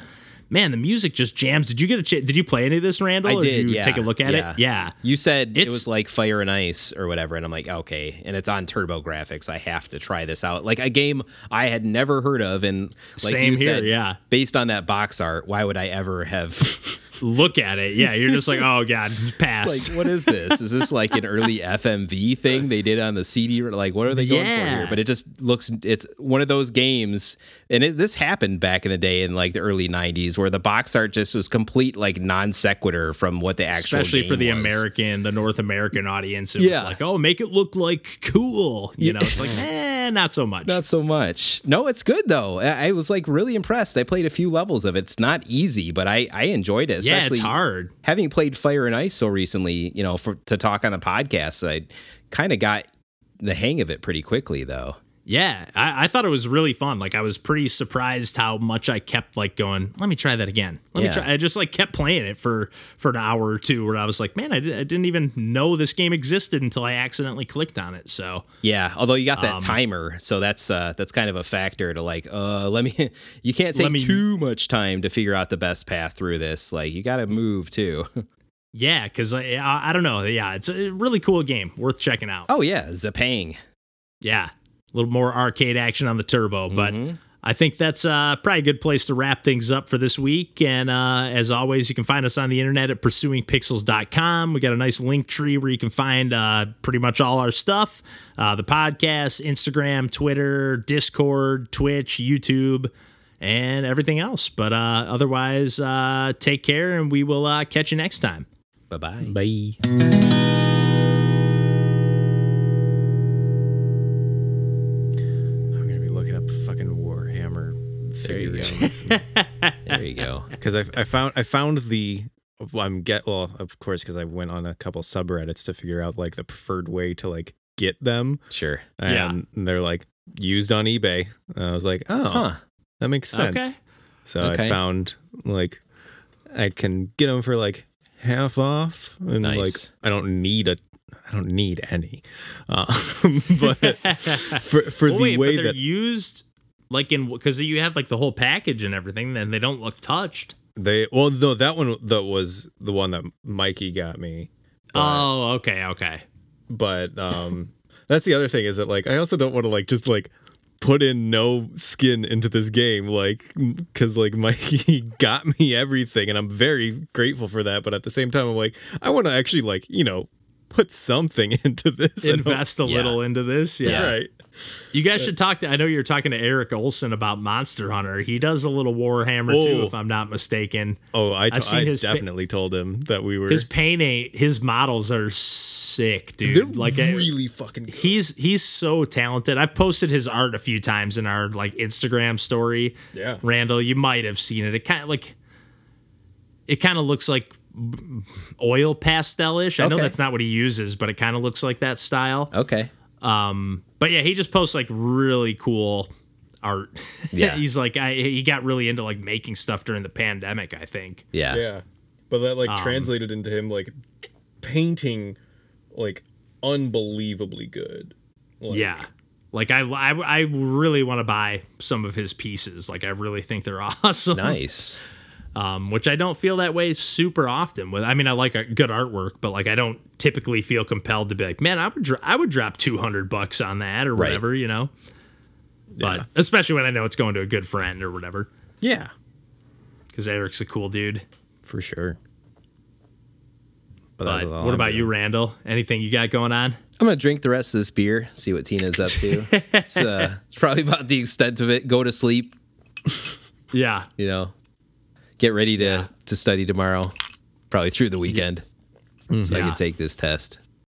man, the music just jams. Did you get a? Ch- did you play any of this, Randall? I or did. did you yeah. take a look at Yeah. it? Yeah. You said it was like Fire and Ice or whatever, and I'm like, okay, and it's on TurboGrafx. I have to try this out. Like a game I had never heard of, and like Same you here, said, yeah. Based on that box art, why would I ever have? Look at it. Yeah, you're just like, oh god, pass. like, what is this? Is this like an early FMV thing they did on the CD? Like, what are they going for here? But it just looks. It's one of those games, and it, this happened back in the day in like the early '90s, where the box art just was complete like non sequitur from what the actual. Especially for the was. American, the North American audience, it was like, oh, make it look like cool. You know, it's like, eh, Eh, not so much. Not so much. No, it's good though. I, I was like really impressed. I played a few levels of it. It's not easy, but I I enjoyed it. yeah, Especially it's hard. having played Fire and Ice so recently. You know, for to talk on the podcast, I kind of got the hang of it pretty quickly though. Yeah, I, I thought it was really fun. Like I was pretty surprised how much I kept like going. Let me try that again. Let Yeah. me try. I just like kept playing it for for an hour or two. Where I was like, man, I, di- I didn't even know this game existed until I accidentally clicked on it. So Yeah, although you got Um, that timer, so that's uh that's kind of a factor to like uh let me you can't take me- too much time to figure out the best path through this. Like you got to move too. yeah, because I, I I don't know. Yeah, it's a really cool game, worth checking out. oh yeah, Zapang. Yeah, a little more arcade action on the turbo, but. Mm-hmm. I think that's uh, probably a good place to wrap things up for this week. And uh, as always, you can find us on the internet at pursuingpixels.com. We got a nice link tree where you can find uh, pretty much all our stuff uh, the podcast, Instagram, Twitter, Discord, Twitch, YouTube, and everything else. But uh, otherwise, uh, take care and we will uh, catch you next time. Bye bye. Go. there you go. because I, I found I found the well, I'm get well of course because I went on a couple subreddits to figure out like the preferred way to like get them Sure. and they're like used on eBay and I was like oh Huh. that makes sense Okay. so Okay. I found like I can get them for like half off and Nice. like I don't need a I don't need any uh, but for for Well, the wait, way but they're that used like in because you have like the whole package and everything, and they don't look touched. they well no that one that was the one that Mikey got me Oh, okay, okay. but um that's the other thing is that like i also don't want to like just like put in no skin into this game like because like mikey got me everything and i'm very grateful for that but at the same time i'm like i want to actually like you know put something into this Invest a yeah. little into this. Yeah. right You guys should talk to I know you're talking to Eric Olson about Monster Hunter. He does a little Warhammer too, Oh. if I'm not mistaken. oh i, t- I've seen I his definitely told him that we were His paint ain't his models are sick, dude. they're like I- really fucking good. he's he's so talented. I've posted his art a few times in our like Instagram story. Yeah. Randall, you might have seen it. It kind of like it kind of looks like oil pastelish. I know that's not what he uses, but it kind of looks like that style. Okay. But yeah, he just posts like really cool art. Yeah. he's like I, he got really into like making stuff during the pandemic. I think. Yeah. Yeah. But that Um, like translated into him like painting like unbelievably good. Like, yeah. Like I, I, I really want to buy some of his pieces. Like I really think they're awesome. Nice. Um, which I don't feel that way super often. With I mean, I like good artwork, but like I don't typically feel compelled to be like, man, I would dro- I would drop two hundred bucks on that or Right. whatever, you know. But especially when I know it's going to a good friend or whatever, Yeah. because Eric's a cool dude. For sure. But, But what I'm about doing. you, Randall? Anything you got going on? I'm gonna drink the rest of this beer. See what Tina's up to. it's, uh, it's probably about the extent of it. Go to sleep. Yeah, You know. Get ready to to study tomorrow. Probably through the weekend. Mm. So I can take this test.